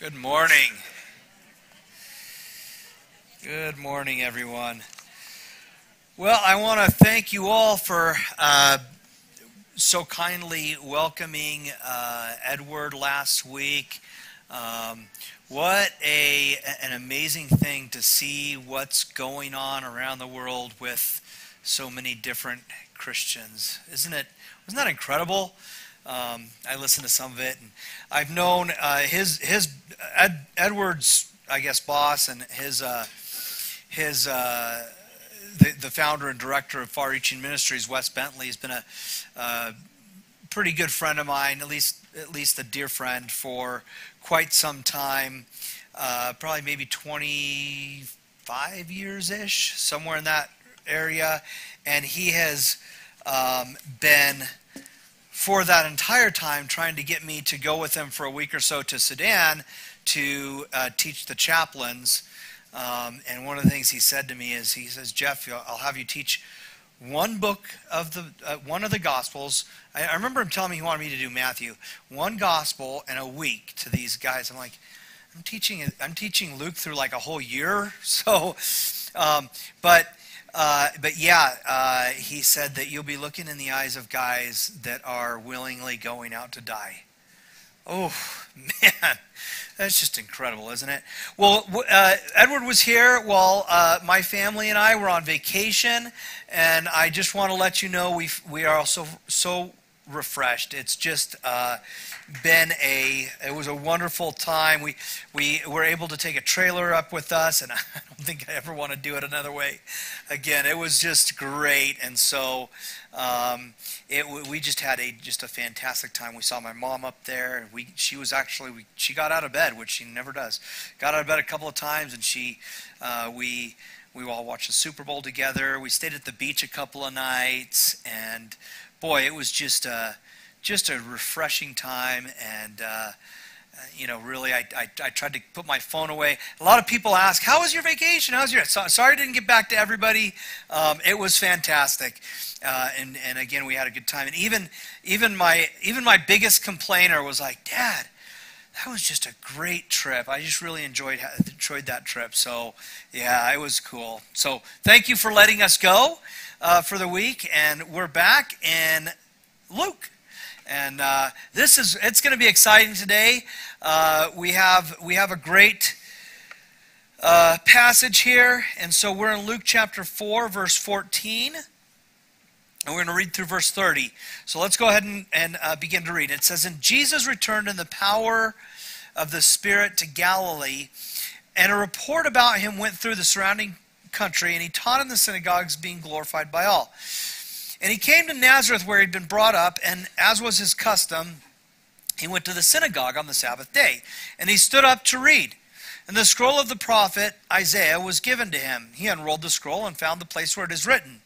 Good morning. Good morning, everyone. Well, I want to thank you all for uh, so kindly welcoming uh, Edward last week. Um, what a an amazing thing to see what's going on around the world with so many different Christians, isn't it? Wasn't that incredible? Um, I listened to some of it, and I've known uh, his his Ed, Edward's, I guess, boss and his uh, his uh, the, the founder and director of Far Reaching Ministries, Wes Bentley, has been a uh, pretty good friend of mine, at least at least a dear friend for quite some time, uh, probably maybe 25 years ish, somewhere in that area, and he has um, been for that entire time trying to get me to go with him for a week or so to Sudan to uh, teach the chaplains. Um, and one of the things he said to me is, he says, Jeff, I'll have you teach one book of the uh, one of the Gospels. I, I, remember him telling me he wanted me to do Matthew, one Gospel in a week to these guys. I'm like, I'm teaching I'm teaching Luke through like a whole year. So, um, but uh, but yeah, uh, he said that you'll be looking in the eyes of guys that are willingly going out to die. Oh, man. That's just incredible, isn't it? Well, uh, Edward was here while uh, my family and I were on vacation, and I just want to let you know we we are also so refreshed. It's just uh, been a it was a wonderful time. We we were able to take a trailer up with us, and I don't think I ever want to do it another way again. It was just great, and so um, it we just had a just a fantastic time. We saw my mom up there, we she was actually we, she got out of bed, which she never does. Got out of bed a couple of times, and she uh, we. We all watched the Super Bowl together. We stayed at the beach a couple of nights, and boy, it was just a, just a refreshing time. And, uh, you know, really, I, I, I, tried to put my phone away. A lot of people ask, How was your vacation? How was your. So, sorry I didn't get back to everybody. Um, it was fantastic. Uh, and, and again, we had a good time. And even, even, my, even my biggest complainer was like, Dad, that was just a great trip. I just really enjoyed enjoyed that trip. So, yeah, it was cool. So, thank you for letting us go uh, for the week, and we're back in Luke. And uh, this is it's going to be exciting today. Uh, we have we have a great uh, passage here, and so we're in Luke chapter four, verse fourteen. And we're going to read through verse 30. So let's go ahead and, and uh, begin to read. It says, And Jesus returned in the power of the Spirit to Galilee, and a report about him went through the surrounding country, and he taught in the synagogues, being glorified by all. And he came to Nazareth, where he'd been brought up, and as was his custom, he went to the synagogue on the Sabbath day, and he stood up to read. And the scroll of the prophet Isaiah was given to him. He unrolled the scroll and found the place where it is written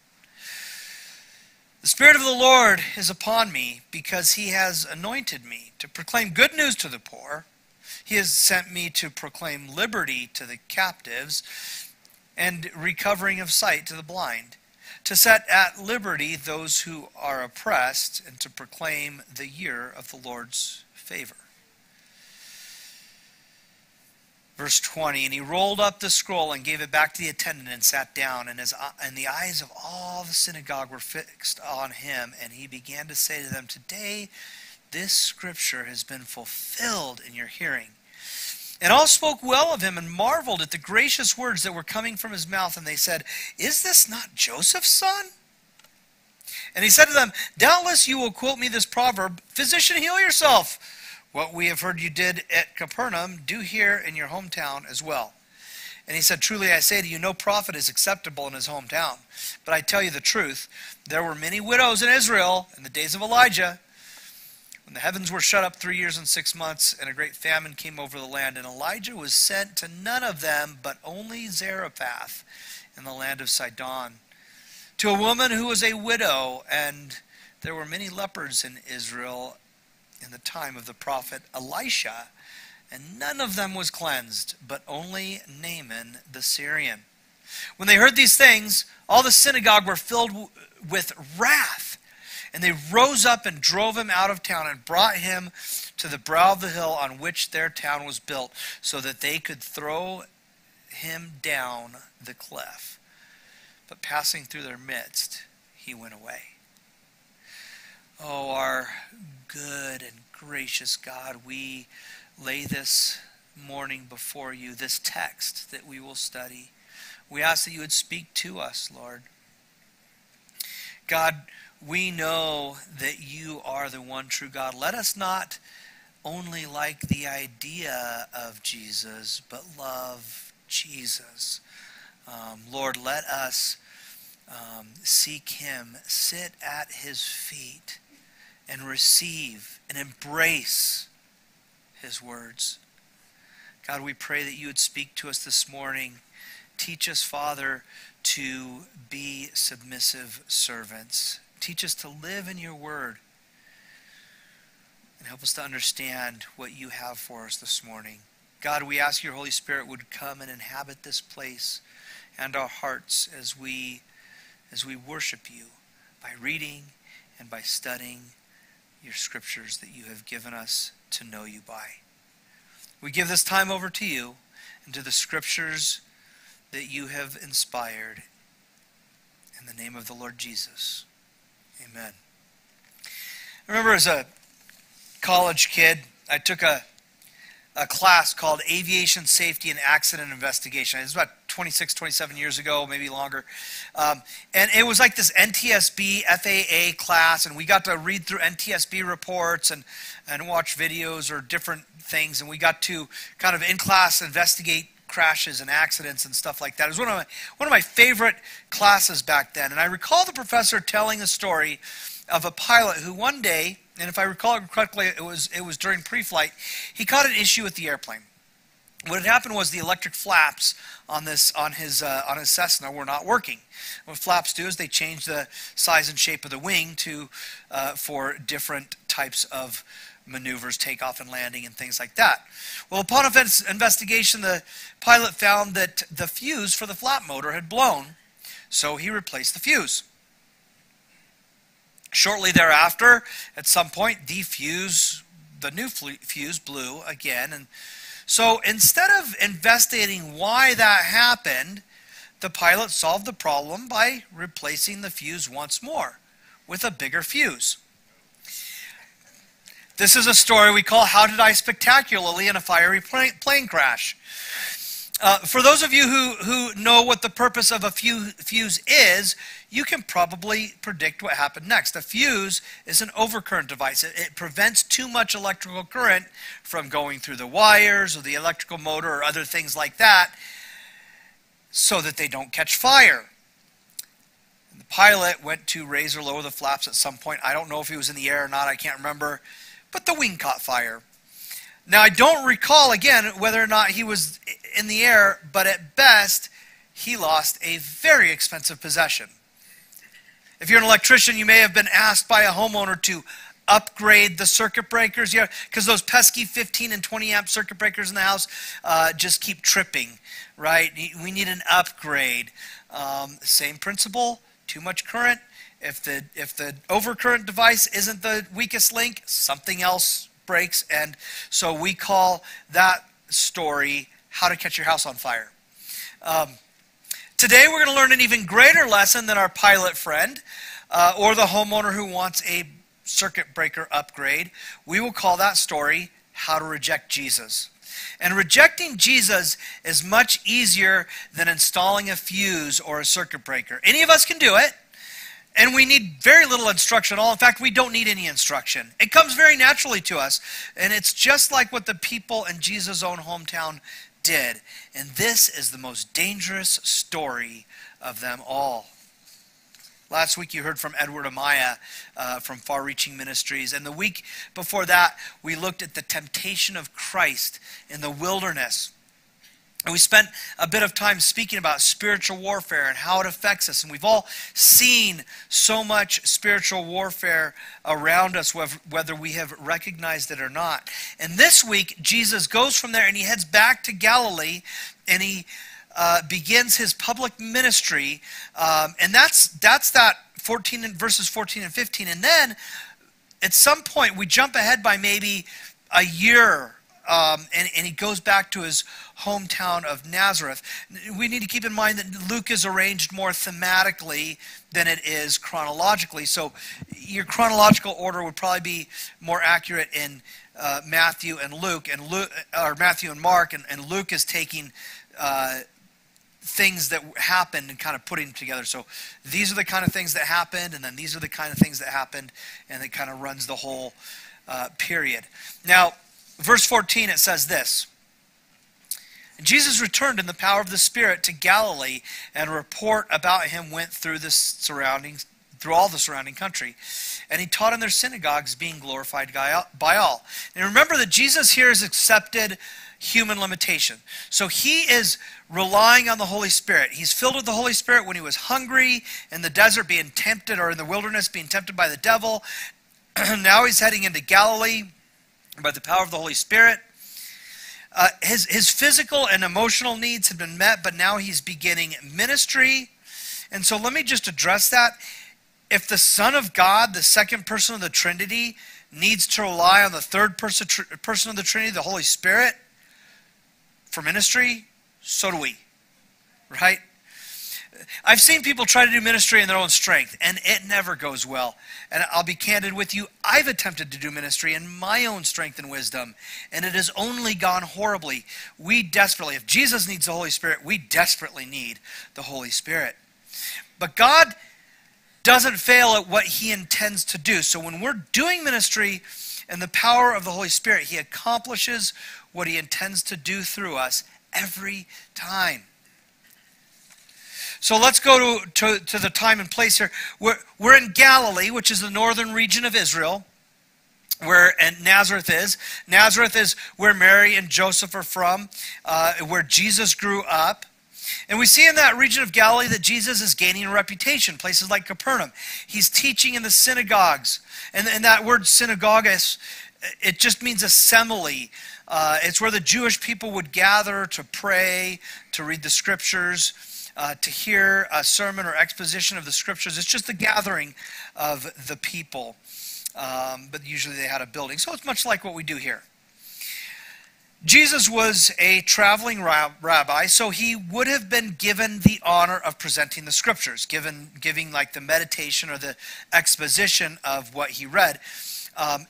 The Spirit of the Lord is upon me, because he has anointed me to proclaim good news to the poor. He has sent me to proclaim liberty to the captives and recovering of sight to the blind, to set at liberty those who are oppressed, and to proclaim the year of the Lord's favor. Verse 20, and he rolled up the scroll and gave it back to the attendant and sat down, and, his, and the eyes of all the synagogue were fixed on him, and he began to say to them, Today this scripture has been fulfilled in your hearing. And all spoke well of him and marveled at the gracious words that were coming from his mouth. And they said, Is this not Joseph's son? And he said to them, Doubtless you will quote me this proverb Physician, heal yourself. What we have heard you did at Capernaum, do here in your hometown as well. And he said, Truly I say to you, no prophet is acceptable in his hometown. But I tell you the truth, there were many widows in Israel in the days of Elijah when the heavens were shut up three years and six months, and a great famine came over the land, and Elijah was sent to none of them, but only Zarephath in the land of Sidon, to a woman who was a widow, and there were many lepers in Israel in the time of the prophet Elisha, and none of them was cleansed, but only Naaman the Syrian. When they heard these things, all the synagogue were filled with wrath And they rose up and drove him out of town and brought him to the brow of the hill on which their town was built, so that they could throw him down the cliff. But passing through their midst, he went away. Oh, our good and gracious God, we lay this morning before you, this text that we will study. We ask that you would speak to us, Lord. God, we know that you are the one true God. Let us not only like the idea of Jesus, but love Jesus. Um, Lord, let us um, seek him, sit at his feet, and receive and embrace his words. God, we pray that you would speak to us this morning. Teach us, Father, to be submissive servants. Teach us to live in your word. And help us to understand what you have for us this morning. God, we ask your Holy Spirit would come and inhabit this place and our hearts as we as we worship you by reading and by studying your scriptures that you have given us to know you by. We give this time over to you and to the scriptures that you have inspired. In the name of the Lord Jesus. Amen. I remember as a college kid, I took a, a class called Aviation Safety and Accident Investigation. It was about 26, 27 years ago, maybe longer. Um, and it was like this NTSB FAA class, and we got to read through NTSB reports and, and watch videos or different things, and we got to kind of in class investigate crashes and accidents and stuff like that. It was one of my, one of my favorite classes back then. And I recall the professor telling a story of a pilot who one day, and if I recall correctly, it was, it was during pre-flight, he caught an issue with the airplane what had happened was the electric flaps on this on his uh, on his Cessna were not working. What flaps do is they change the size and shape of the wing to uh, for different types of maneuvers, takeoff and landing, and things like that. Well, upon investigation, the pilot found that the fuse for the flap motor had blown, so he replaced the fuse. Shortly thereafter, at some point, the fuse, the new fuse blew again, and so instead of investigating why that happened, the pilot solved the problem by replacing the fuse once more with a bigger fuse. This is a story we call How Did I Spectacularly in a Fiery Plane Crash. Uh, for those of you who, who know what the purpose of a fuse is, you can probably predict what happened next. A fuse is an overcurrent device. It, it, prevents too much electrical current from going through the wires or the electrical motor or other things like that so that they don't catch fire. The pilot went to raise or lower the flaps at some point. I don't know if he was in the air or not, I can't remember, but the wing caught fire. Now, I don't recall again whether or not he was in the air, but at best, he lost a very expensive possession. If you're an electrician, you may have been asked by a homeowner to upgrade the circuit breakers. Yeah, because those pesky 15 and 20 amp circuit breakers in the house uh, just keep tripping, right? We need an upgrade. Um, same principle, too much current. If the, if the overcurrent device isn't the weakest link, something else breaks. And so we call that story How to Catch Your House on Fire. Um, Today, we're going to learn an even greater lesson than our pilot friend uh, or the homeowner who wants a circuit breaker upgrade. We will call that story How to Reject Jesus. And rejecting Jesus is much easier than installing a fuse or a circuit breaker. Any of us can do it, and we need very little instruction at all. In fact, we don't need any instruction. It comes very naturally to us. And it's just like what the people in Jesus' own hometown did. And this is the most dangerous story of them all. Last week you heard from Edward Amaya uh, from Far Reaching Ministries. And the week before that, we looked at the temptation of Christ in the wilderness. And we spent a bit of time speaking about spiritual warfare and how it affects us. And we've all seen so much spiritual warfare around us, whether we have recognized it or not. And this week, Jesus goes from there and he heads back to Galilee and he uh, begins his public ministry. Um, and that's, that's that 14 and verses 14 and 15. And then at some point, we jump ahead by maybe a year um, and, and, he goes back to his hometown of Nazareth. We need to keep in mind that Luke is arranged more thematically than it is chronologically. So your chronological order would probably be more accurate in uh, Matthew and Luke, and Luke, or Matthew and Mark, and, and Luke is taking uh, things that happened and kind of putting them together. So these are the kind of things that happened, and then these are the kind of things that happened, and it kind of runs the whole uh, period. Now, verse 14, it says this. Jesus returned in the power of the Spirit to Galilee, and a report about him went through the surrounding, through all the surrounding country. And he taught in their synagogues, being glorified by all. And remember that Jesus here has accepted human limitation. So he is relying on the Holy Spirit. He's filled with the Holy Spirit when he was hungry in the desert, being tempted, or in the wilderness, being tempted by the devil. now he's heading into Galilee by the power of the Holy Spirit. Uh, his, his physical and emotional needs have been met, but now he's beginning ministry. And so let me just address that. If the Son of God, the second person of the Trinity, needs to rely on the third person, person of the Trinity, the Holy Spirit, for ministry, so do we. Right? I've seen people try to do ministry in their own strength, and it never goes well. And I'll be candid with you, I've attempted to do ministry in my own strength and wisdom, and it has only gone horribly. We desperately, if Jesus needs the Holy Spirit, we desperately need the Holy Spirit. But God doesn't fail at what he intends to do. So when we're doing ministry in the power of the Holy Spirit, he accomplishes what he intends to do through us every time. So let's go to, to, to, the time and place here. We're, we're in Galilee, which is the northern region of Israel, where and Nazareth is. Nazareth is where Mary and Joseph are from, uh, where Jesus grew up. And we see in that region of Galilee that Jesus is gaining a reputation, places like Capernaum. He's teaching in the synagogues. And, and that word synagogus, it just means assembly. Uh, it's where the Jewish people would gather to pray, to read the scriptures uh, to hear a sermon or exposition of the scriptures. It's just the gathering of the people. Um, but usually they had a building. So it's much like what we do here. Jesus was a traveling rabbi, so he would have been given the honor of presenting the scriptures, given giving like the meditation or the exposition of what he read. Um,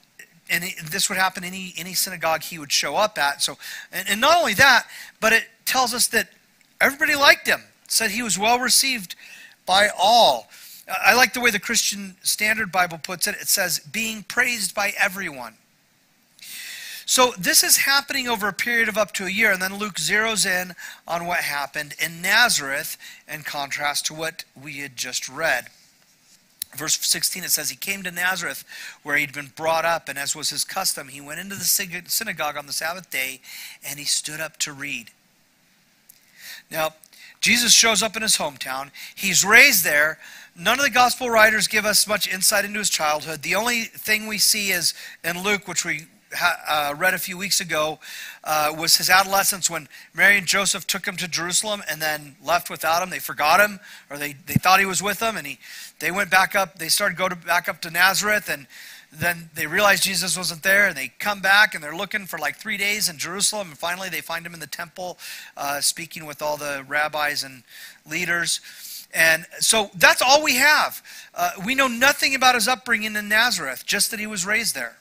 and this would happen any any synagogue he would show up at. So, and, and not only that, but it tells us that everybody liked him said he was well received by all. I like the way the Christian Standard Bible puts it. It says, being praised by everyone. So this is happening over a period of up to a year, and then Luke zeroes in on what happened in Nazareth in contrast to what we had just read. Verse 16, it says, He came to Nazareth where he'd been brought up, and as was his custom, he went into the synagogue on the Sabbath day and he stood up to read. Now, Jesus shows up in his hometown. He's raised there. None of the gospel writers give us much insight into his childhood. The only thing we see is in Luke, which we uh, read a few weeks ago, uh, was his adolescence when Mary and Joseph took him to Jerusalem and then left without him. They forgot him, or they, they thought he was with them, and he, they went back up. They started go to, back up to Nazareth, and then they realize Jesus wasn't there, and they come back and they're looking for like three days in Jerusalem, and finally they find him in the temple, uh, speaking with all the rabbis and leaders. And so that's all we have. Uh, we know nothing about his upbringing in Nazareth, just that he was raised there.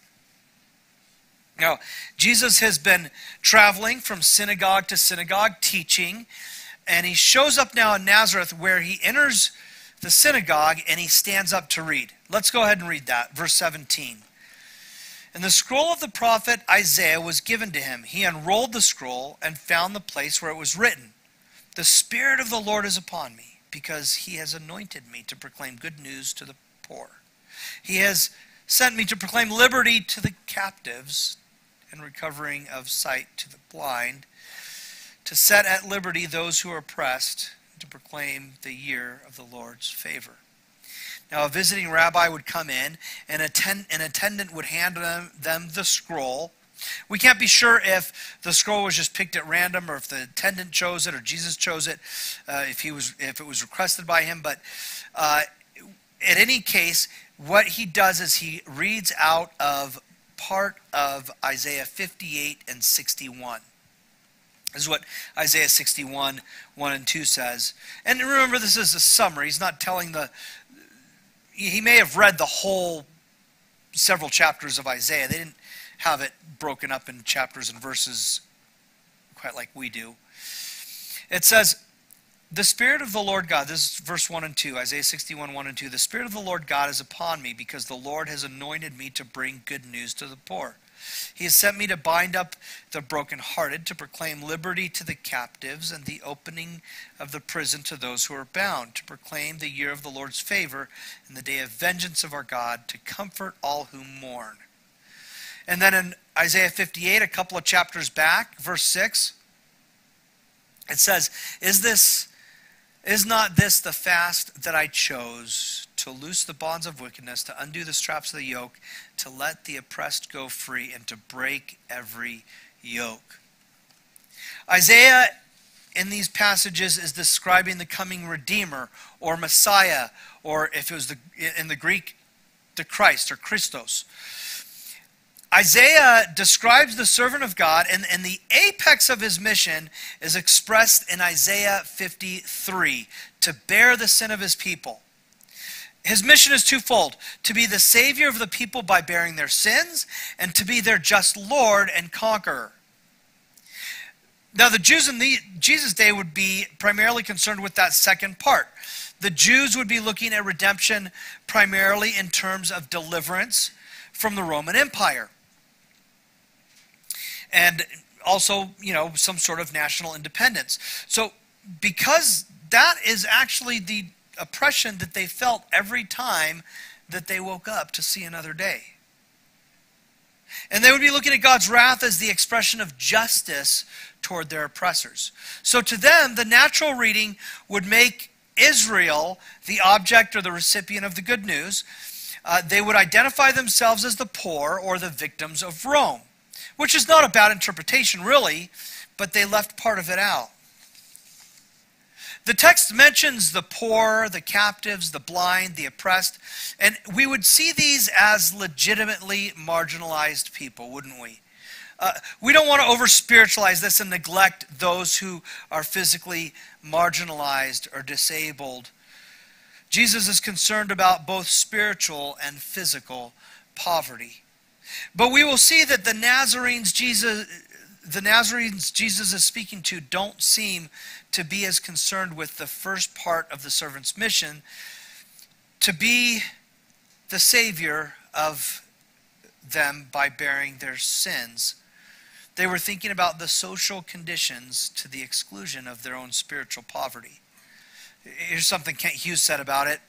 Now, Jesus has been traveling from synagogue to synagogue teaching, and he shows up now in Nazareth where he enters the synagogue and he stands up to read. Let's go ahead and read that. Verse 17. And the scroll of the prophet Isaiah was given to him. He unrolled the scroll and found the place where it was written The Spirit of the Lord is upon me, because he has anointed me to proclaim good news to the poor. He has sent me to proclaim liberty to the captives and recovering of sight to the blind, to set at liberty those who are oppressed to proclaim the year of the Lord's favor. Now, a visiting rabbi would come in, and attend, an attendant would hand them, them the scroll. We can't be sure if the scroll was just picked at random, or if the attendant chose it, or Jesus chose it, uh, if he was, if it was requested by him. But uh, in any case, what he does is he reads out of part of Isaiah 58 and 61. Is what Isaiah 61, 1 and 2 says. And remember, this is a summary. He's not telling the. He may have read the whole several chapters of Isaiah. They didn't have it broken up in chapters and verses quite like we do. It says, the Spirit of the Lord God, this is verse 1 and 2, Isaiah 61, 1 and 2. The Spirit of the Lord God is upon me because the Lord has anointed me to bring good news to the poor. He has sent me to bind up the brokenhearted, to proclaim liberty to the captives, and the opening of the prison to those who are bound, to proclaim the year of the Lord's favor and the day of vengeance of our God, to comfort all who mourn. And then in Isaiah 58, a couple of chapters back, verse 6, it says, Is this is not this the fast that I chose to loose the bonds of wickedness, to undo the straps of the yoke, to let the oppressed go free, and to break every yoke? Isaiah in these passages is describing the coming Redeemer or Messiah, or if it was the, in the Greek, the Christ or Christos. Isaiah describes the servant of God, and, and the apex of his mission is expressed in Isaiah 53 to bear the sin of his people. His mission is twofold to be the savior of the people by bearing their sins, and to be their just Lord and conqueror. Now, the Jews in the, Jesus' day would be primarily concerned with that second part. The Jews would be looking at redemption primarily in terms of deliverance from the Roman Empire and also, you know, some sort of national independence. So, because that is actually the oppression that they felt every time that they woke up to see another day. And they would be looking at God's wrath as the expression of justice toward their oppressors. So to them, the natural reading would make Israel the object or the recipient of the good news. Uh, they would identify themselves as the poor or the victims of Rome which is not a bad interpretation, really, but they left part of it out. The text mentions the poor, the captives, the blind, the oppressed, and we would see these as legitimately marginalized people, wouldn't we? Uh, we don't want to over spiritualize this and neglect those who are physically marginalized or disabled. Jesus is concerned about both spiritual and physical poverty. But we will see that the Nazarenes Jesus the Nazarenes Jesus is speaking to don't seem to be as concerned with the first part of the servant's mission to be the savior of them by bearing their sins. They were thinking about the social conditions to the exclusion of their own spiritual poverty. Here's something Kent Hughes said about it.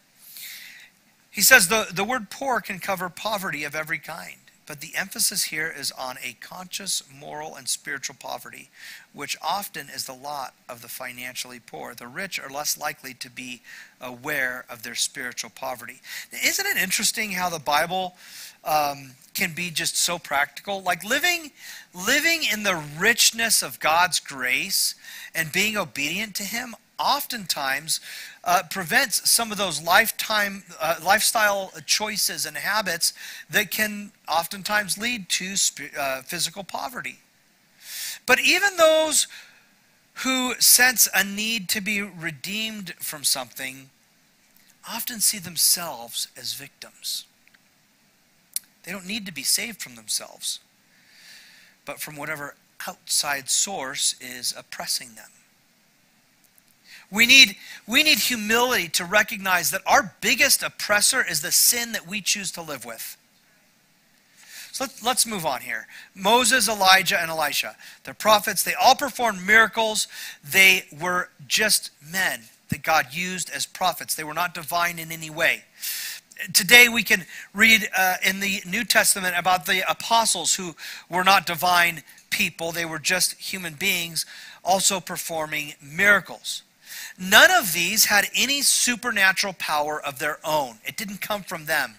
He says the, the word poor can cover poverty of every kind. But the emphasis here is on a conscious moral and spiritual poverty, which often is the lot of the financially poor. The rich are less likely to be aware of their spiritual poverty. Isn't it interesting how the Bible um, can be just so practical? Like living, living in the richness of God's grace and being obedient to Him oftentimes uh, prevents some of those lifetime uh, lifestyle choices and habits that can oftentimes lead to uh, physical poverty. But even those who sense a need to be redeemed from something often see themselves as victims. They don't need to be saved from themselves, but from whatever outside source is oppressing them. We need, we need humility to recognize that our biggest oppressor is the sin that we choose to live with. So let, let's move on here. Moses, Elijah, and Elisha, they're prophets. They all performed miracles. They were just men that God used as prophets. They were not divine in any way. Today we can read uh, in the New Testament about the apostles who were not divine people, they were just human beings also performing miracles. None of these had any supernatural power of their own, it didn't come from them.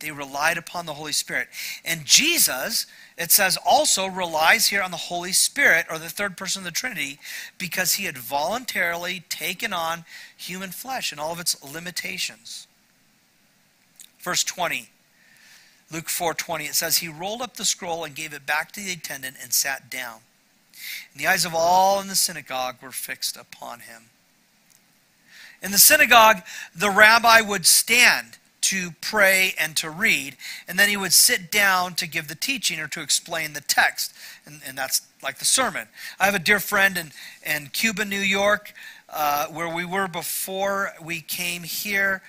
They relied upon the Holy Spirit. And Jesus, it says, also relies here on the Holy Spirit or the third person of the Trinity because he had voluntarily taken on human flesh and all of its limitations. Verse 20. Luke 4:20 it says he rolled up the scroll and gave it back to the attendant and sat down. And the eyes of all in the synagogue were fixed upon him. In the synagogue, the rabbi would stand to pray and to read, and then he would sit down to give the teaching or to explain the text. And, and that's like the sermon. I have a dear friend in, in Cuba, New York, uh, where we were before we came here.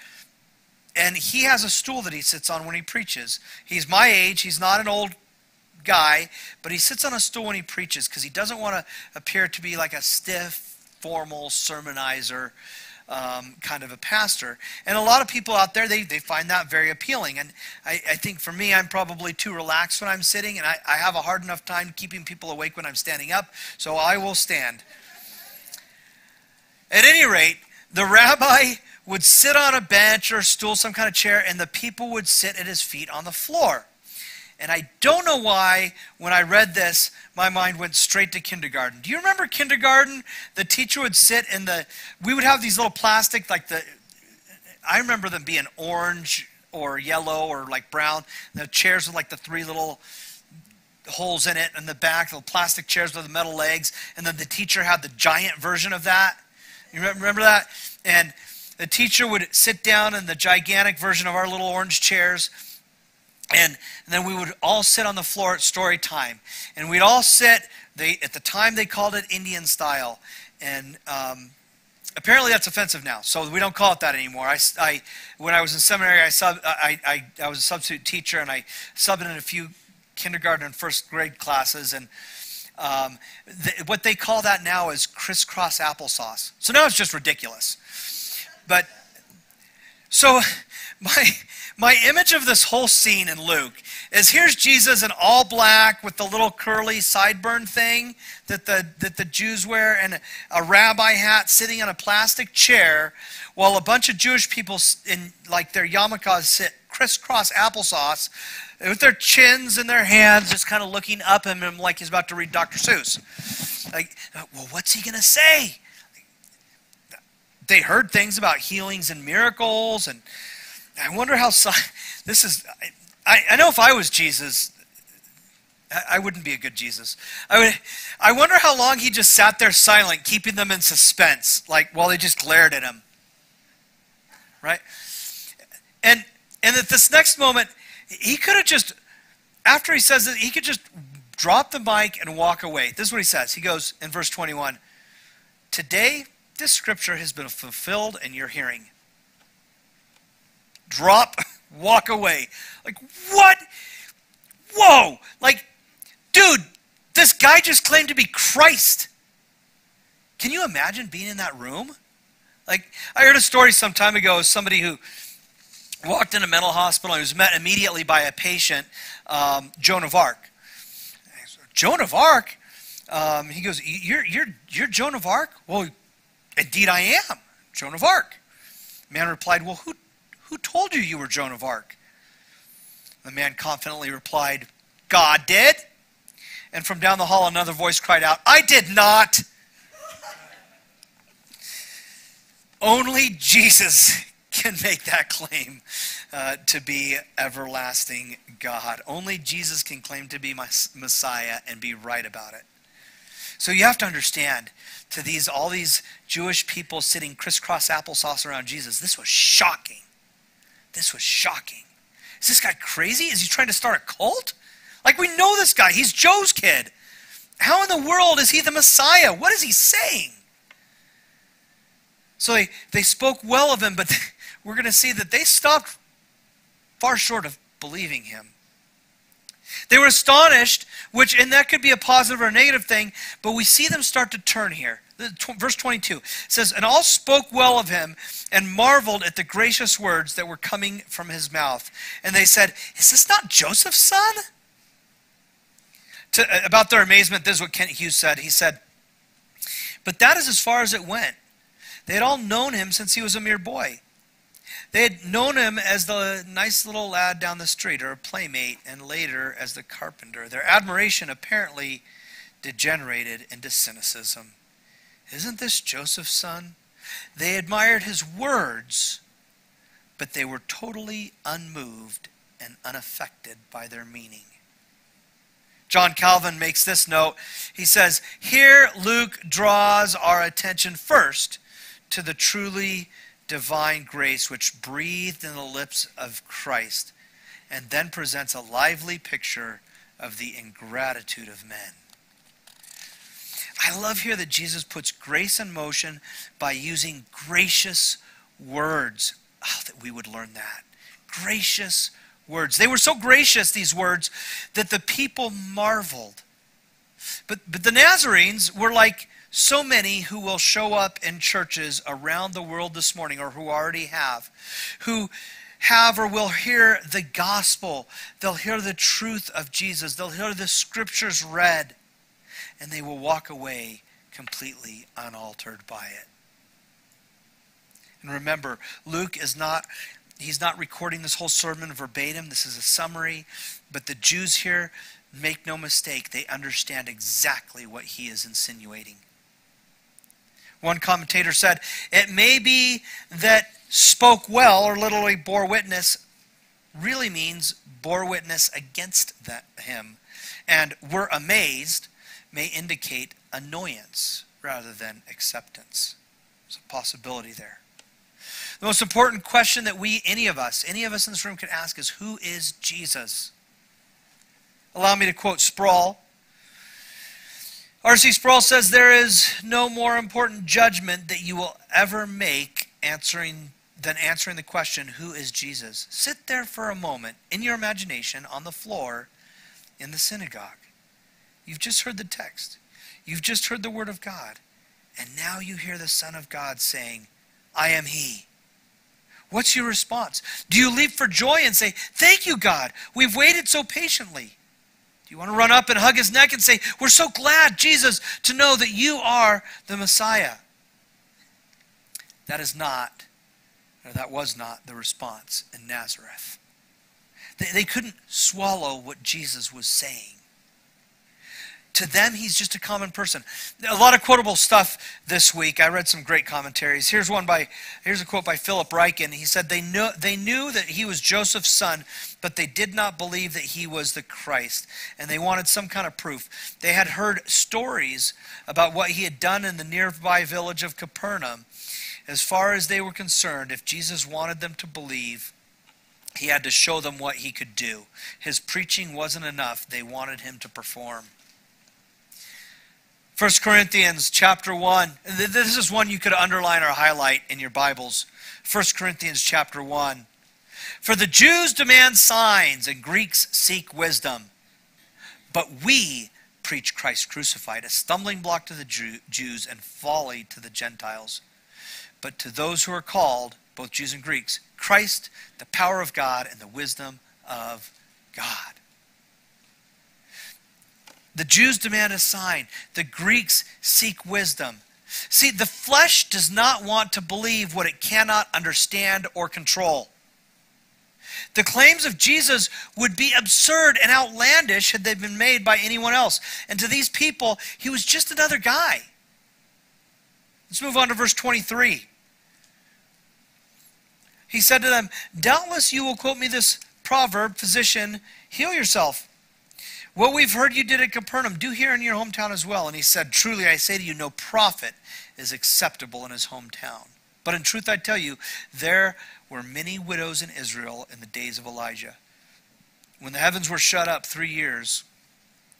And he has a stool that he sits on when he preaches. He's my age. He's not an old guy, but he sits on a stool when he preaches because he doesn't want to appear to be like a stiff, formal sermonizer um, kind of a pastor. And a lot of people out there, they, they find that very appealing. And I, I think for me, I'm probably too relaxed when I'm sitting, and I, I have a hard enough time keeping people awake when I'm standing up, so I will stand. At any rate, the rabbi would sit on a bench or stool, some kind of chair, and the people would sit at his feet on the floor. And I don't know why, when I read this, my mind went straight to kindergarten. Do you remember kindergarten? The teacher would sit in the, we would have these little plastic, like the, I remember them being orange or yellow or like brown. The chairs with like the three little holes in it in the back, the plastic chairs with the metal legs. And then the teacher had the giant version of that. You remember that? And the teacher would sit down in the gigantic version of our little orange chairs and, then we would all sit on the floor at story time. And we'd all sit, they, at the time they called it Indian style. And um, apparently that's offensive now. So we don't call it that anymore. I, I, when I was in seminary, I, sub, I, I, I was a substitute teacher and I subbed in a few kindergarten and first grade classes. And um, the, what they call that now is crisscross applesauce. So now it's just ridiculous. But so my my image of this whole scene in Luke is here's Jesus in all black with the little curly sideburn thing that the, that the Jews wear and a rabbi hat sitting on a plastic chair while a bunch of Jewish people in like their yarmulkes sit crisscross applesauce with their chins in their hands just kind of looking up at him like he's about to read Dr. Seuss. Like, well, what's he going to say? They heard things about healings and miracles and I wonder how this is. I, I know if I was Jesus, I wouldn't be a good Jesus. I would. I wonder how long he just sat there silent, keeping them in suspense, like while they just glared at him. Right? And and at this next moment, he could have just, after he says that, he could just drop the mic and walk away. This is what he says. He goes in verse 21. Today, this scripture has been fulfilled in your hearing drop, walk away. Like, what? Whoa! Like, dude, this guy just claimed to be Christ. Can you imagine being in that room? Like, I heard a story some time ago of somebody who walked in a mental hospital and was met immediately by a patient, um, Joan of Arc. Joan of Arc? Um, he goes, you're, you're, you're Joan of Arc? Well, indeed I am, Joan of Arc. Man replied, well, who, who told you you were Joan of Arc? The man confidently replied, God did. And from down the hall, another voice cried out, I did not. Only Jesus can make that claim uh, to be everlasting God. Only Jesus can claim to be my Messiah and be right about it. So you have to understand to these all these Jewish people sitting crisscross applesauce around Jesus, this was shocking. This was shocking. Is this guy crazy? Is he trying to start a cult? Like, we know this guy. He's Joe's kid. How in the world is he the Messiah? What is he saying? So they, they spoke well of him, but we're going to see that they stopped far short of believing him. They were astonished, which, and that could be a positive or a negative thing, but we see them start to turn here. Verse 22 says, And all spoke well of him and marveled at the gracious words that were coming from his mouth. And they said, Is this not Joseph's son? To, uh, about their amazement, this is what Kent Hughes said. He said, But that is as far as it went. They had all known him since he was a mere boy. They had known him as the nice little lad down the street or a playmate, and later as the carpenter. Their admiration apparently degenerated into cynicism. Isn't this Joseph's son? They admired his words, but they were totally unmoved and unaffected by their meaning. John Calvin makes this note. He says, Here Luke draws our attention first to the truly divine grace which breathed in the lips of Christ, and then presents a lively picture of the ingratitude of men. I love here that Jesus puts grace in motion by using gracious words. Oh, that we would learn that. Gracious words. They were so gracious, these words, that the people marveled. But, but the Nazarenes were like so many who will show up in churches around the world this morning, or who already have, who have or will hear the gospel. They'll hear the truth of Jesus. They'll hear the scriptures read, and they will walk away completely unaltered by it. And remember, Luke is not he's not recording this whole sermon verbatim. This is a summary. But the Jews here, make no mistake, they understand exactly what he is insinuating. One commentator said, It may be that spoke well, or literally bore witness, really means bore witness against him. And were amazed may indicate annoyance rather than acceptance. There's a possibility there. The most important question that we, any of us, any of us in this room can ask is who is Jesus? Allow me to quote Sproul. R.C. Sproul says, There is no more important judgment that you will ever make answering than answering the question, Who is Jesus? Sit there for a moment in your imagination on the floor in the synagogue. You've just heard the text, you've just heard the word of God, and now you hear the Son of God saying, I am He. What's your response? Do you leap for joy and say, Thank you, God. We've waited so patiently? Do you want to run up and hug his neck and say, We're so glad, Jesus, to know that you are the Messiah? That is not, or that was not the response in Nazareth. They, they couldn't swallow what Jesus was saying to them, he's just a common person. A lot of quotable stuff this week. I read some great commentaries. Here's one by here's a quote by Philip Ryken. He said they knew they knew that he was Joseph's son, but they did not believe that he was the Christ, and they wanted some kind of proof. They had heard stories about what he had done in the nearby village of Capernaum. As far as they were concerned, if Jesus wanted them to believe, he had to show them what he could do. His preaching wasn't enough. They wanted him to perform. 1 Corinthians chapter 1. This is one you could underline or highlight in your Bibles. 1 Corinthians chapter 1. For the Jews demand signs and Greeks seek wisdom. But we preach Christ crucified, a stumbling block to the Jews and folly to the Gentiles. But to those who are called, both Jews and Greeks, Christ, the power of God and the wisdom of God. The Jews demand a sign, the Greeks seek wisdom. See, the flesh does not want to believe what it cannot understand or control. The claims of Jesus would be absurd and outlandish had they been made by anyone else. And to these people, he was just another guy. Let's move on to verse 23. He said to them, Doubtless you will quote me this proverb, Physician, heal yourself. What we've heard you did at Capernaum, do here in your hometown as well. And he said, Truly I say to you, no prophet is acceptable in his hometown. But in truth I tell you, there were many widows in Israel in the days of Elijah. When the heavens were shut up three years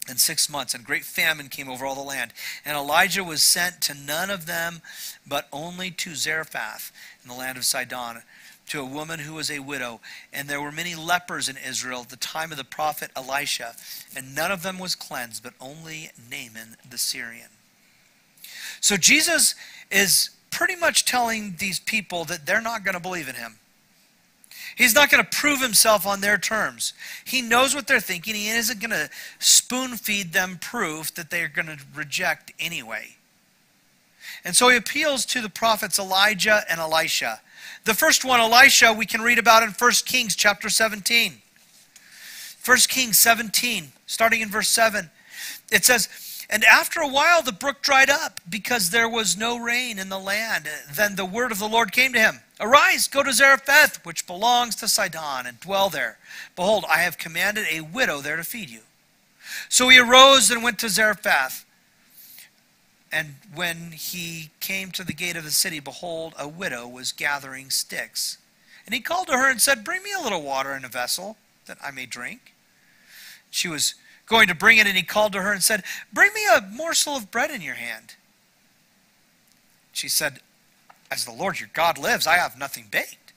and six months, and great famine came over all the land. And Elijah was sent to none of them, but only to Zarephath in the land of Sidon to a woman who was a widow. And there were many lepers in Israel at the time of the prophet Elisha, and none of them was cleansed, but only Naaman the Syrian. So Jesus is pretty much telling these people that they're not going to believe in him. He's not going to prove himself on their terms. He knows what they're thinking. He isn't going to spoon feed them proof that they're going to reject anyway. And so he appeals to the prophets Elijah and Elisha. The first one, Elisha, we can read about in 1 Kings chapter 17. 1 Kings 17, starting in verse 7. It says, And after a while, the brook dried up because there was no rain in the land. Then the word of the Lord came to him Arise, go to Zarephath, which belongs to Sidon, and dwell there. Behold, I have commanded a widow there to feed you. So he arose and went to Zarephath. And when he came to the gate of the city, behold, a widow was gathering sticks. And he called to her and said, Bring me a little water in a vessel, that I may drink. She was going to bring it, and he called to her and said, Bring me a morsel of bread in your hand. She said, As the Lord your God lives, I have nothing baked,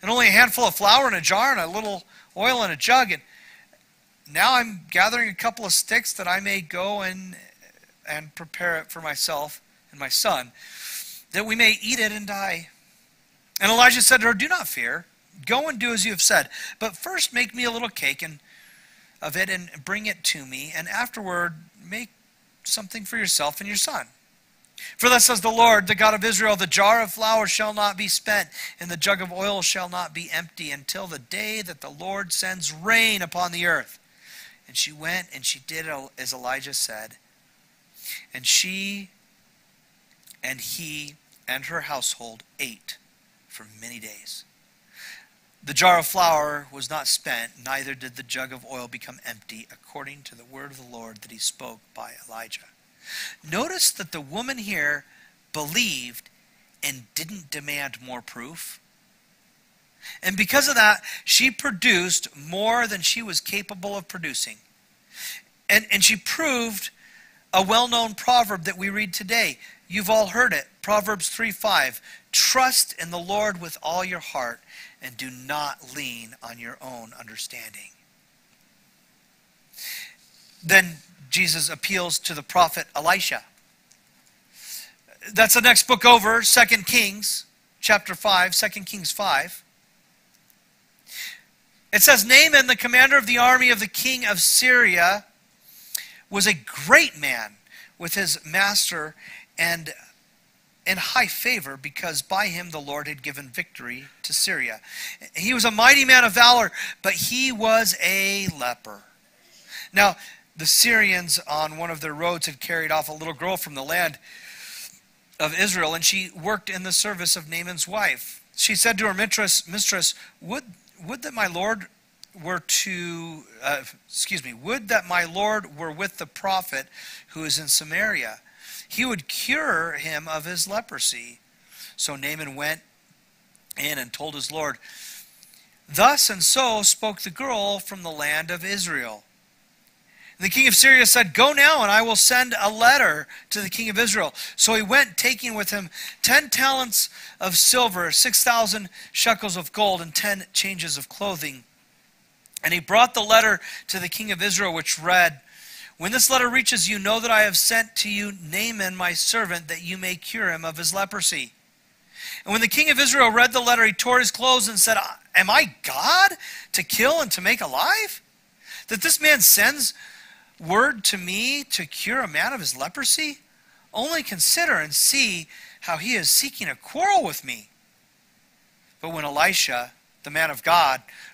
and only a handful of flour in a jar and a little oil in a jug. And now I'm gathering a couple of sticks that I may go and, and prepare it for myself and my son, that we may eat it and die. And Elijah said to her, Do not fear. Go and do as you have said. But first make me a little cake and of it and bring it to me, and afterward make something for yourself and your son. For thus says the Lord, the God of Israel, the jar of flour shall not be spent, and the jug of oil shall not be empty until the day that the Lord sends rain upon the earth. And she went and she did as Elijah said. And she and he and her household ate for many days. The jar of flour was not spent, neither did the jug of oil become empty, according to the word of the Lord that he spoke by Elijah. Notice that the woman here believed and didn't demand more proof. And because of that, she produced more than she was capable of producing. And, and she proved a well known proverb that we read today. You've all heard it Proverbs 3 5. Trust in the Lord with all your heart and do not lean on your own understanding. Then Jesus appeals to the prophet Elisha. That's the next book over, 2 Kings, chapter 5, 2 Kings 5. It says, Naaman, the commander of the army of the king of Syria, was a great man with his master and in high favor because by him the Lord had given victory to Syria. He was a mighty man of valor, but he was a leper. Now, the Syrians on one of their roads had carried off a little girl from the land of Israel, and she worked in the service of Naaman's wife. She said to her mistress, mistress would, would that my Lord were to, uh, excuse me, would that my Lord were with the prophet who is in Samaria he would cure him of his leprosy. So Naaman went in and told his Lord, Thus and so spoke the girl from the land of Israel. The king of Syria said, Go now, and I will send a letter to the king of Israel. So he went, taking with him ten talents of silver, six thousand shekels of gold, and ten changes of clothing. And he brought the letter to the king of Israel, which read, when this letter reaches you, know that I have sent to you Naaman, my servant, that you may cure him of his leprosy. And when the king of Israel read the letter, he tore his clothes and said, Am I God to kill and to make alive? That this man sends word to me to cure a man of his leprosy? Only consider and see how he is seeking a quarrel with me. But when Elisha, the man of God,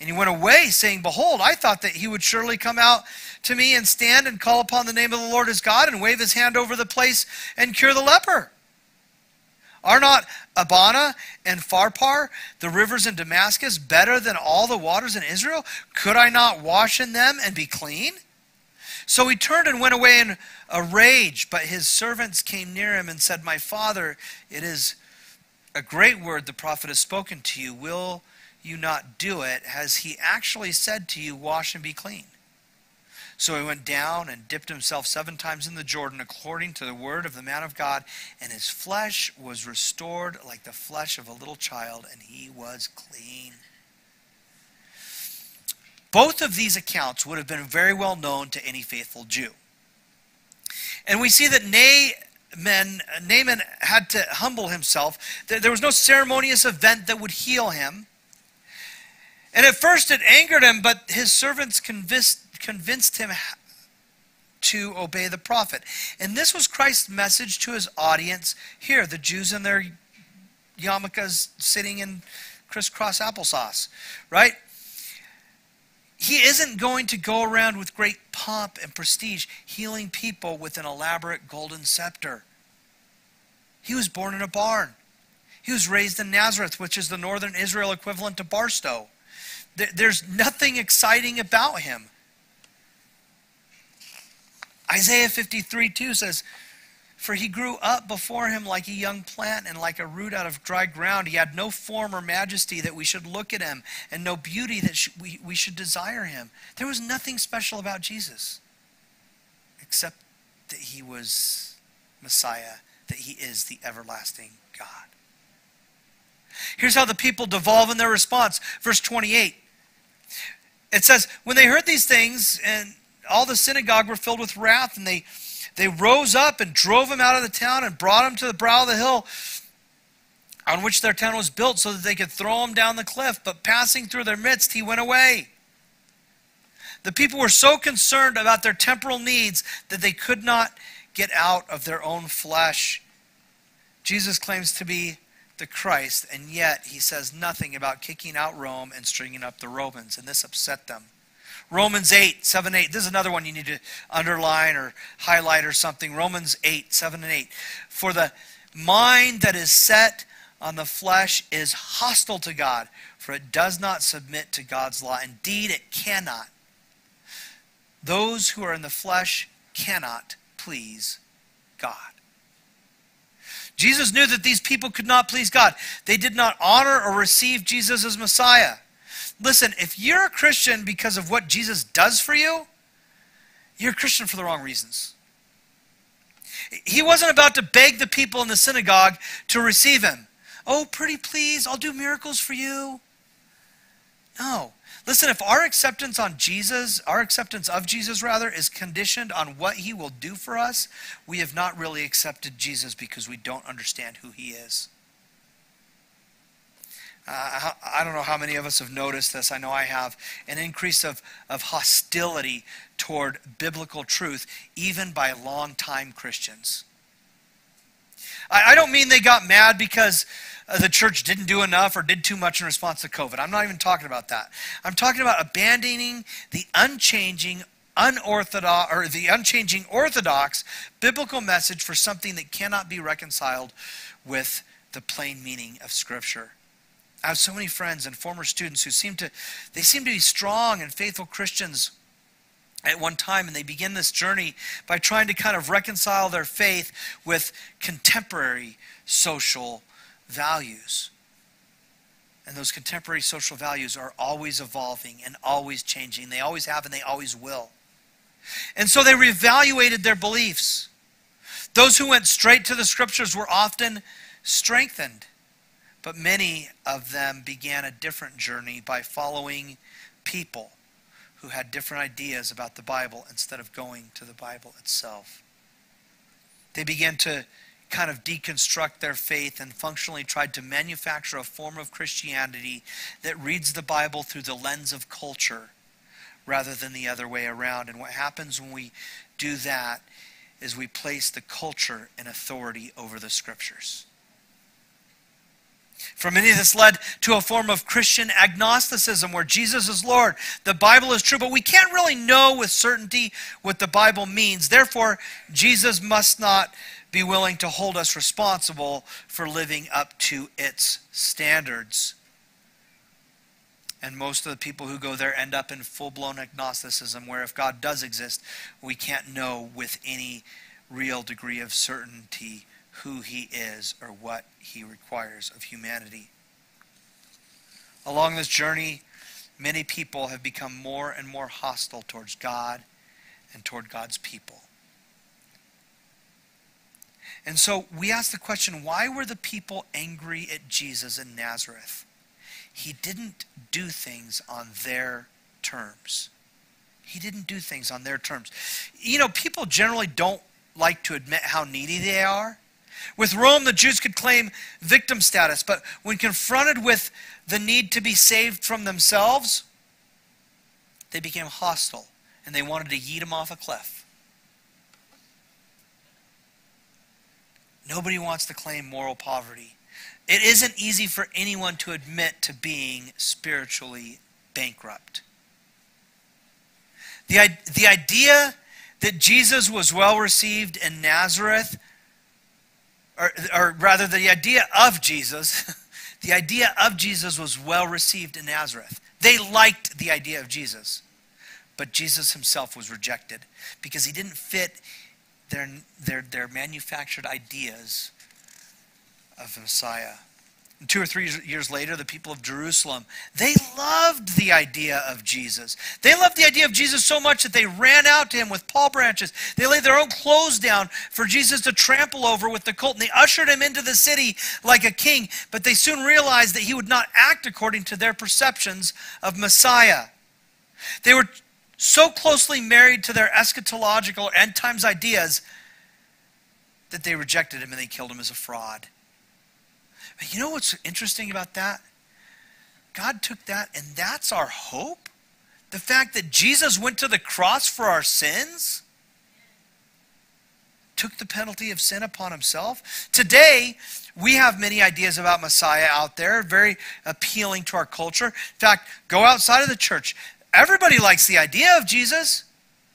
and he went away, saying, Behold, I thought that he would surely come out to me and stand and call upon the name of the Lord his God and wave his hand over the place and cure the leper. Are not Abana and Pharpar, the rivers in Damascus, better than all the waters in Israel? Could I not wash in them and be clean? So he turned and went away in a rage, but his servants came near him and said, My father, it is a great word the prophet has spoken to you. Will you not do it? Has he actually said to you, Wash and be clean? So he went down and dipped himself seven times in the Jordan according to the word of the man of God, and his flesh was restored like the flesh of a little child, and he was clean. Both of these accounts would have been very well known to any faithful Jew. And we see that men, Naaman had to humble himself. There was no ceremonious event that would heal him. And at first it angered him, but his servants convinced, convinced him to obey the prophet. And this was Christ's message to his audience here, the Jews in their yarmulkes sitting in crisscross applesauce, right? He isn't going to go around with great pomp and prestige healing people with an elaborate golden scepter. He was born in a barn. He was raised in Nazareth, which is the northern Israel equivalent to Barstow. There's nothing exciting about him. Isaiah 53 2 says, For he grew up before him like a young plant and like a root out of dry ground. He had no form or majesty that we should look at him, and no beauty that we, we should desire him. There was nothing special about Jesus except that he was Messiah, that he is the everlasting God. Here's how the people devolve in their response. Verse 28. It says, When they heard these things, and all the synagogue were filled with wrath, and they, they rose up and drove him out of the town and brought him to the brow of the hill on which their town was built so that they could throw him down the cliff. But passing through their midst, he went away. The people were so concerned about their temporal needs that they could not get out of their own flesh. Jesus claims to be Christ, and yet he says nothing about kicking out Rome and stringing up the Romans, and this upset them. Romans 8, 7, 8. This is another one you need to underline or highlight or something. Romans 8, 7 and 8. For the mind that is set on the flesh is hostile to God, for it does not submit to God's law. Indeed, it cannot. Those who are in the flesh cannot please God. Jesus knew that these people could not please God. They did not honor or receive Jesus as Messiah. Listen, if you're a Christian because of what Jesus does for you, you're a Christian for the wrong reasons. He wasn't about to beg the people in the synagogue to receive him. Oh, pretty please, I'll do miracles for you. No. Listen, if our acceptance on Jesus, our acceptance of Jesus rather, is conditioned on what he will do for us, we have not really accepted Jesus because we don't understand who he is. Uh, I don't know how many of us have noticed this. I know I have. An increase of, of hostility toward biblical truth, even by longtime Christians. I, I don't mean they got mad because Uh, the church didn't do enough or did too much in response to COVID. I'm not even talking about that. I'm talking about abandoning the unchanging, unorthodox, or the unchanging orthodox biblical message for something that cannot be reconciled with the plain meaning of Scripture. I have so many friends and former students who seem to they seem to be strong and faithful Christians at one time and they begin this journey by trying to kind of reconcile their faith with contemporary social values. And those contemporary social values are always evolving and always changing. They always have and they always will. And so they reevaluated their beliefs. Those who went straight to the scriptures were often strengthened. But many of them began a different journey by following people who had different ideas about the Bible instead of going to the Bible itself. They began to kind of deconstruct their faith and functionally tried to manufacture a form of Christianity that reads the Bible through the lens of culture rather than the other way around. And what happens when we do that is we place the culture and authority over the scriptures. For many, this led to a form of Christian agnosticism where Jesus is Lord. The Bible is true, but we can't really know with certainty what the Bible means. Therefore, Jesus must not be willing to hold us responsible for living up to its standards. And most of the people who go there end up in full blown agnosticism, where if God does exist, we can't know with any real degree of certainty who he is or what he requires of humanity. Along this journey, many people have become more and more hostile towards God and toward God's people. And so we ask the question why were the people angry at Jesus in Nazareth? He didn't do things on their terms. He didn't do things on their terms. You know, people generally don't like to admit how needy they are. With Rome, the Jews could claim victim status, but when confronted with the need to be saved from themselves, they became hostile and they wanted to yeet him off a cliff. Nobody wants to claim moral poverty. It isn't easy for anyone to admit to being spiritually bankrupt. The, the idea that Jesus was well received in Nazareth, or, or rather, the idea of Jesus, the idea of Jesus was well received in Nazareth. They liked the idea of Jesus, but Jesus himself was rejected because he didn't fit their, their, their manufactured ideas of Messiah two or three years later, the people of Jerusalem, they loved the idea of Jesus. They loved the idea of Jesus so much that they ran out to him with palm branches. They laid their own clothes down for Jesus to trample over with the colt, and they ushered him into the city like a king. But they soon realized that he would not act according to their perceptions of Messiah. They were so closely married to their eschatological end times ideas that they rejected him and they killed him as a fraud. But you know what's interesting about that? God took that, and that's our hope. The fact that Jesus went to the cross for our sins, took the penalty of sin upon himself. Today, we have many ideas about Messiah out there, very appealing to our culture. In fact, go outside of the church. Everybody likes the idea of Jesus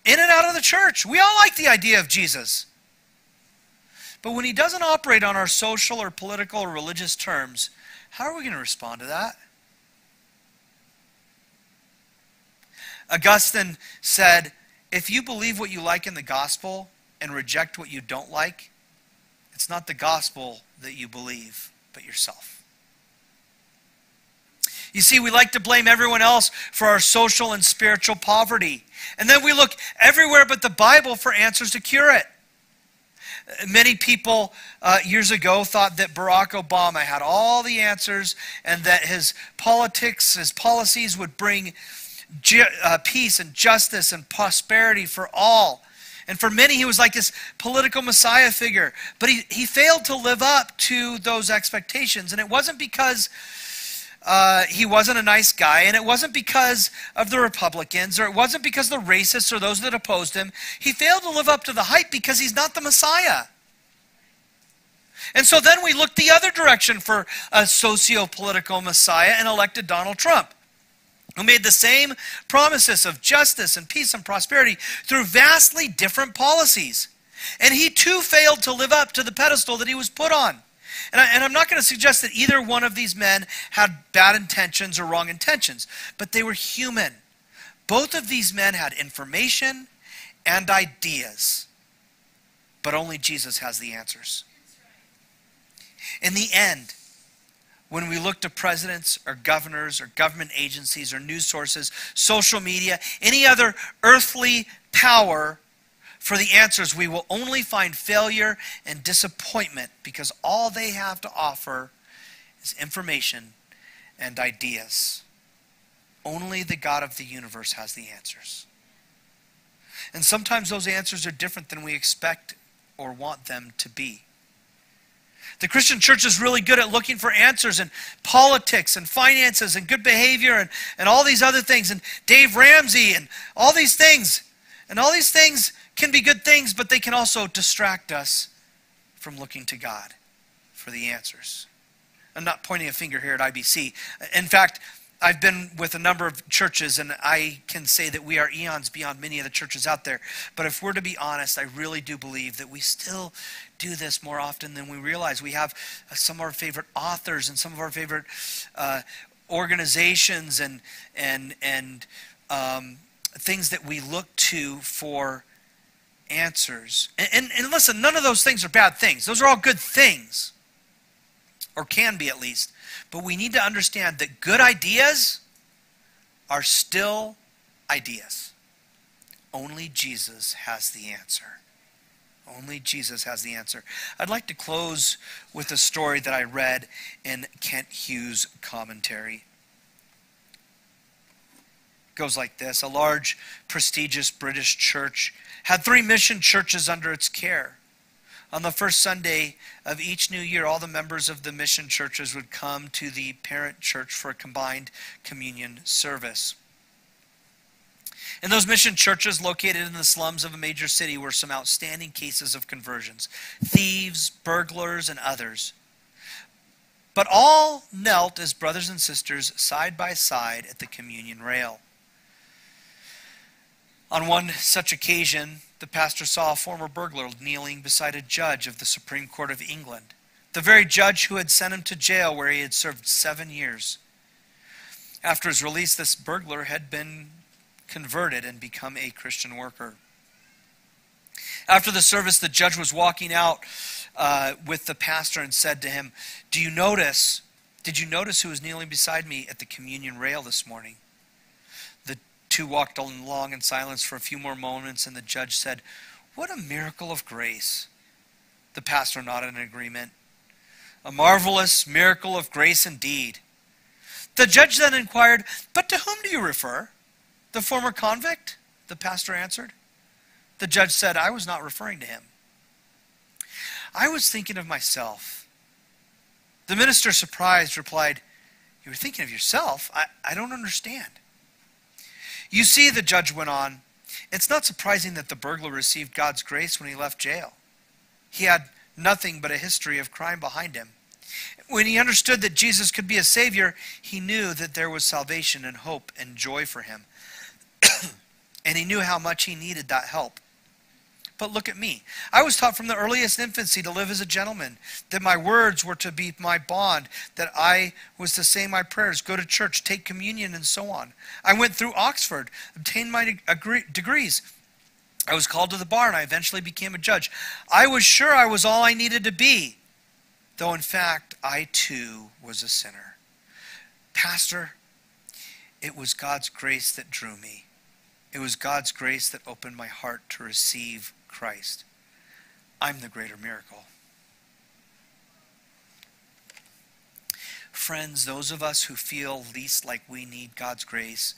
in and out of the church. We all like the idea of Jesus. But when he doesn't operate on our social or political or religious terms, how are we going to respond to that? Augustine said, if you believe what you like in the gospel and reject what you don't like, it's not the gospel that you believe, but yourself. You see, we like to blame everyone else for our social and spiritual poverty. And then we look everywhere but the Bible for answers to cure it. Many people uh, years ago thought that Barack Obama had all the answers and that his politics, his policies would bring ju- uh, peace and justice and prosperity for all. And for many, he was like this political messiah figure. But he, he failed to live up to those expectations. And it wasn't because uh, he wasn't a nice guy, and it wasn't because of the Republicans, or it wasn't because the racists or those that opposed him. He failed to live up to the hype because he's not the Messiah. And so then we looked the other direction for a socio political Messiah and elected Donald Trump, who made the same promises of justice and peace and prosperity through vastly different policies. And he too failed to live up to the pedestal that he was put on. And, I, am not going to suggest that either one of these men had bad intentions or wrong intentions, but they were human. Both of these men had information and ideas, but only Jesus has the answers. In the end, when we look to presidents or governors or government agencies or news sources, social media, any other earthly power for the answers, we will only find failure and disappointment because all they have to offer is information and ideas. Only the God of the universe has the answers. And sometimes those answers are different than we expect or want them to be. The Christian church is really good at looking for answers in politics and finances and good behavior and, and all these other things, and Dave Ramsey and all these things. And all these things can be good things, but they can also distract us from looking to God for the answers. I'm not pointing a finger here at IBC. In fact, I've been with a number of churches, and I can say that we are eons beyond many of the churches out there. But if we're to be honest, I really do believe that we still do this more often than we realize. We have uh, some of our favorite authors and some of our favorite uh, organizations and and and um, things that we look to for answers. And, and, and listen, none of those things are bad things. Those are all good things, or can be at least. But we need to understand that good ideas are still ideas. Only Jesus has the answer. Only Jesus has the answer. I'd like to close with a story that I read in Kent Hughes' commentary. Goes like this A large, prestigious British church had three mission churches under its care. On the first Sunday of each new year, all the members of the mission churches would come to the parent church for a combined communion service. In those mission churches located in the slums of a major city were some outstanding cases of conversions thieves, burglars, and others. But all knelt as brothers and sisters side by side at the communion rail. On one such occasion, the pastor saw a former burglar kneeling beside a judge of the Supreme Court of England, the very judge who had sent him to jail where he had served seven years. After his release, this burglar had been converted and become a Christian worker. After the service, the judge was walking out uh, with the pastor and said to him, Do you notice? Did you notice who was kneeling beside me at the communion rail this morning? Two walked along in silence for a few more moments, and the judge said, What a miracle of grace. The pastor nodded in agreement. A marvelous miracle of grace indeed. The judge then inquired, But to whom do you refer? The former convict? The pastor answered. The judge said, I was not referring to him. I was thinking of myself. The minister, surprised, replied, You were thinking of yourself? I, I don't understand. You see, the judge went on, it's not surprising that the burglar received God's grace when he left jail. He had nothing but a history of crime behind him. When he understood that Jesus could be a Savior, he knew that there was salvation and hope and joy for him. and he knew how much he needed that help. But look at me. I was taught from the earliest infancy to live as a gentleman, that my words were to be my bond, that I was to say my prayers, go to church, take communion, and so on. I went through Oxford, obtained my degrees. I was called to the bar, and I eventually became a judge. I was sure I was all I needed to be, though in fact, I too was a sinner. Pastor, it was God's grace that drew me. It was God's grace that opened my heart to receive Christ. I'm the greater miracle. Friends, those of us who feel least like we need God's grace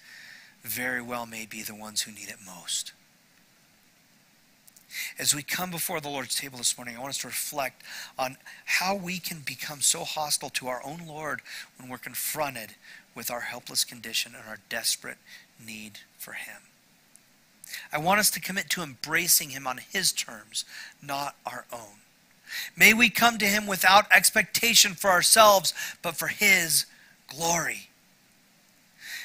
very well may be the ones who need it most. As we come before the Lord's table this morning, I want us to reflect on how we can become so hostile to our own Lord when we're confronted with our helpless condition and our desperate need for Him. I want us to commit to embracing him on his terms, not our own. May we come to him without expectation for ourselves, but for his glory.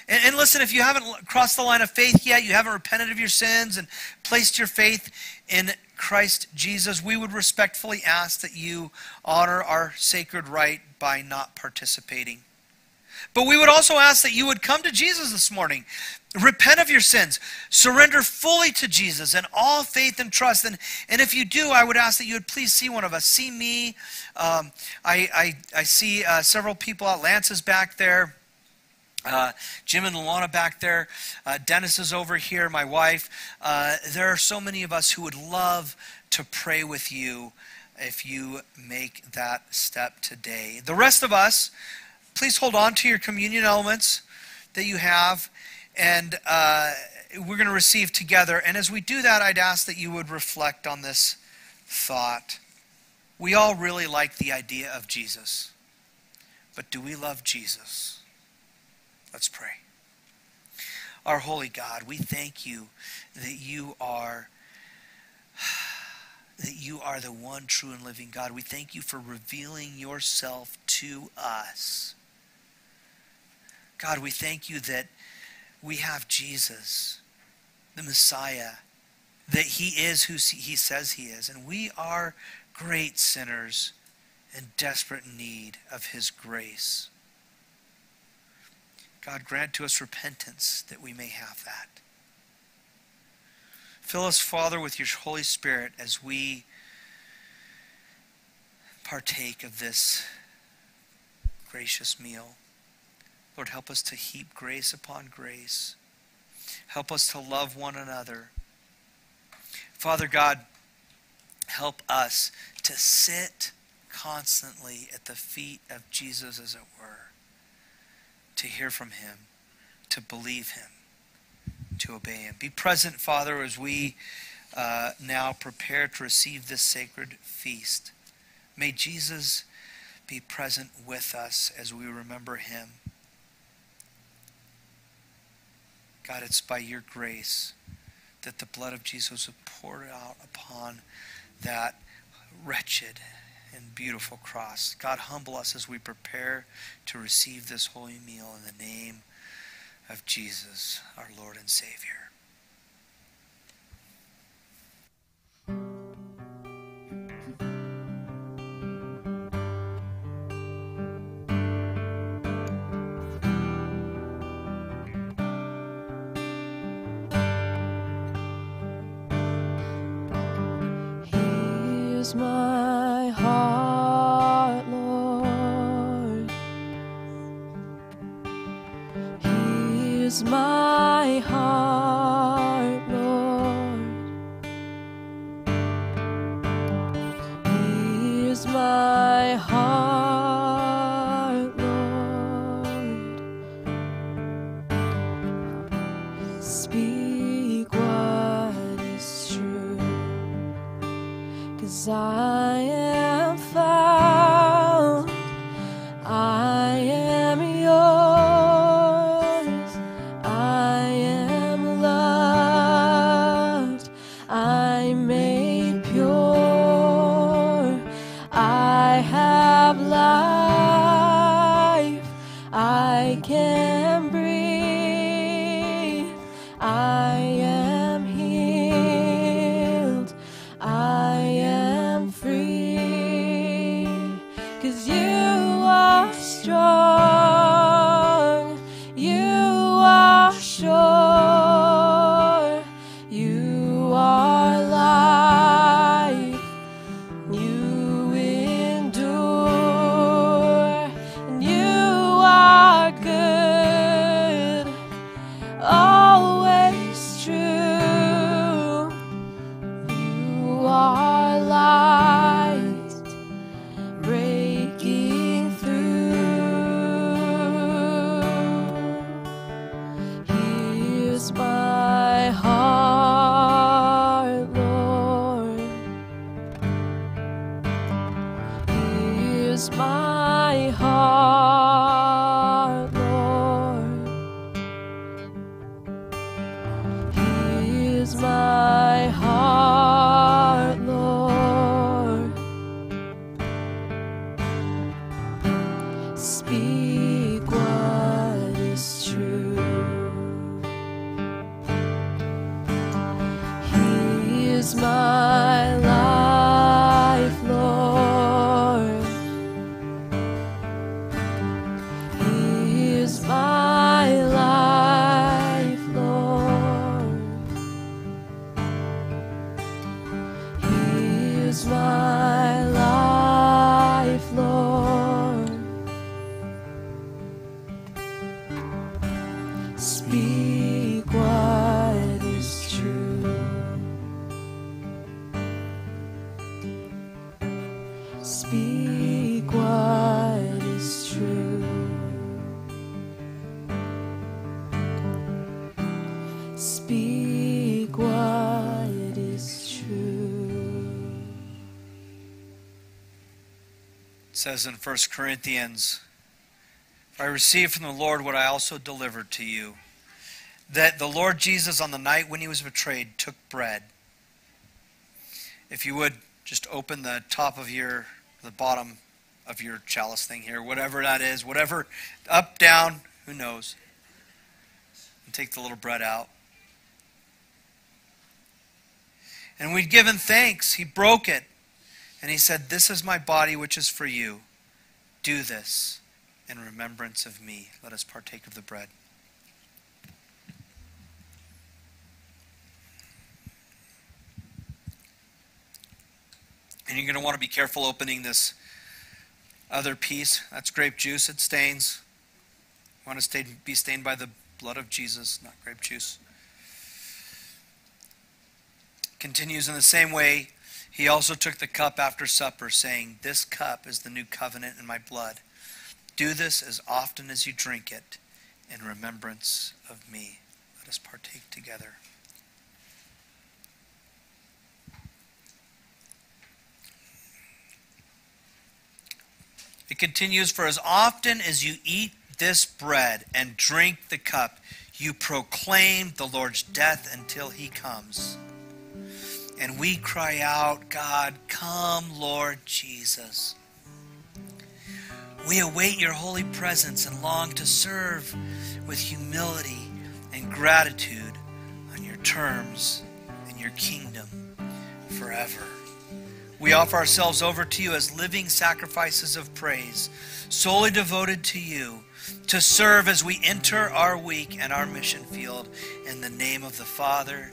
And, and, listen, if you haven't crossed the line of faith yet, you haven't repented of your sins and placed your faith in Christ Jesus, we would respectfully ask that you honor our sacred right by not participating. But we would also ask that you would come to Jesus this morning. Repent of your sins. Surrender fully to Jesus and all faith and trust. And, and if you do, I would ask that you would please see one of us. See me. Um, I, I, I see uh, several people out. Lance is back there. Uh, Jim and Luana back there. Uh, Dennis is over here, my wife. Uh, there are so many of us who would love to pray with you if you make that step today. The rest of us, please hold on to your communion elements that you have, and uh, we're going to receive together. And as we do that, I'd ask that you would reflect on this thought. We all really like the idea of Jesus, but do we love Jesus? Let's pray. Our holy God, we thank you that you are that you are the one true and living God. We thank you for revealing yourself to us. God, we thank you that we have Jesus, the Messiah, that he is who he says he is. And we are great sinners in desperate need of his grace. God, grant to us repentance that we may have that. Fill us, Father, with your Holy Spirit as we partake of this gracious meal. Lord, help us to heap grace upon grace. Help us to love one another. Father God, help us to sit constantly at the feet of Jesus, as it were, to hear from him, to believe him, to obey him. Be present, Father, as we uh, now prepare to receive this sacred feast. May Jesus be present with us as we remember him. God, it's by your grace that the blood of Jesus was poured out upon that wretched and beautiful cross. God, humble us as we prepare to receive this holy meal in the name of Jesus, our Lord and Savior. My heart, Lord. Here's my heart, says in 1 Corinthians, I received from the Lord what I also delivered to you. That the Lord Jesus, on the night when he was betrayed, took bread. If you would just open the top of your, the bottom of your chalice thing here, whatever that is, whatever, up, down, who knows. And take the little bread out. And we'd given thanks. He broke it. And he said, This is my body, which is for you. Do this in remembrance of me. Let us partake of the bread. And you're going to want to be careful opening this other piece. That's grape juice. It stains. You want to stay, be stained by the blood of Jesus, not grape juice. Continues in the same way. He also took the cup after supper, saying, This cup is the new covenant in my blood. Do this as often as you drink it in remembrance of me. Let us partake together. It continues For as often as you eat this bread and drink the cup, you proclaim the Lord's death until he comes. And we cry out, God, come, Lord Jesus. We await your holy presence and long to serve with humility and gratitude on your terms and your kingdom forever. We offer ourselves over to you as living sacrifices of praise, solely devoted to you, to serve as we enter our week and our mission field in the name of the Father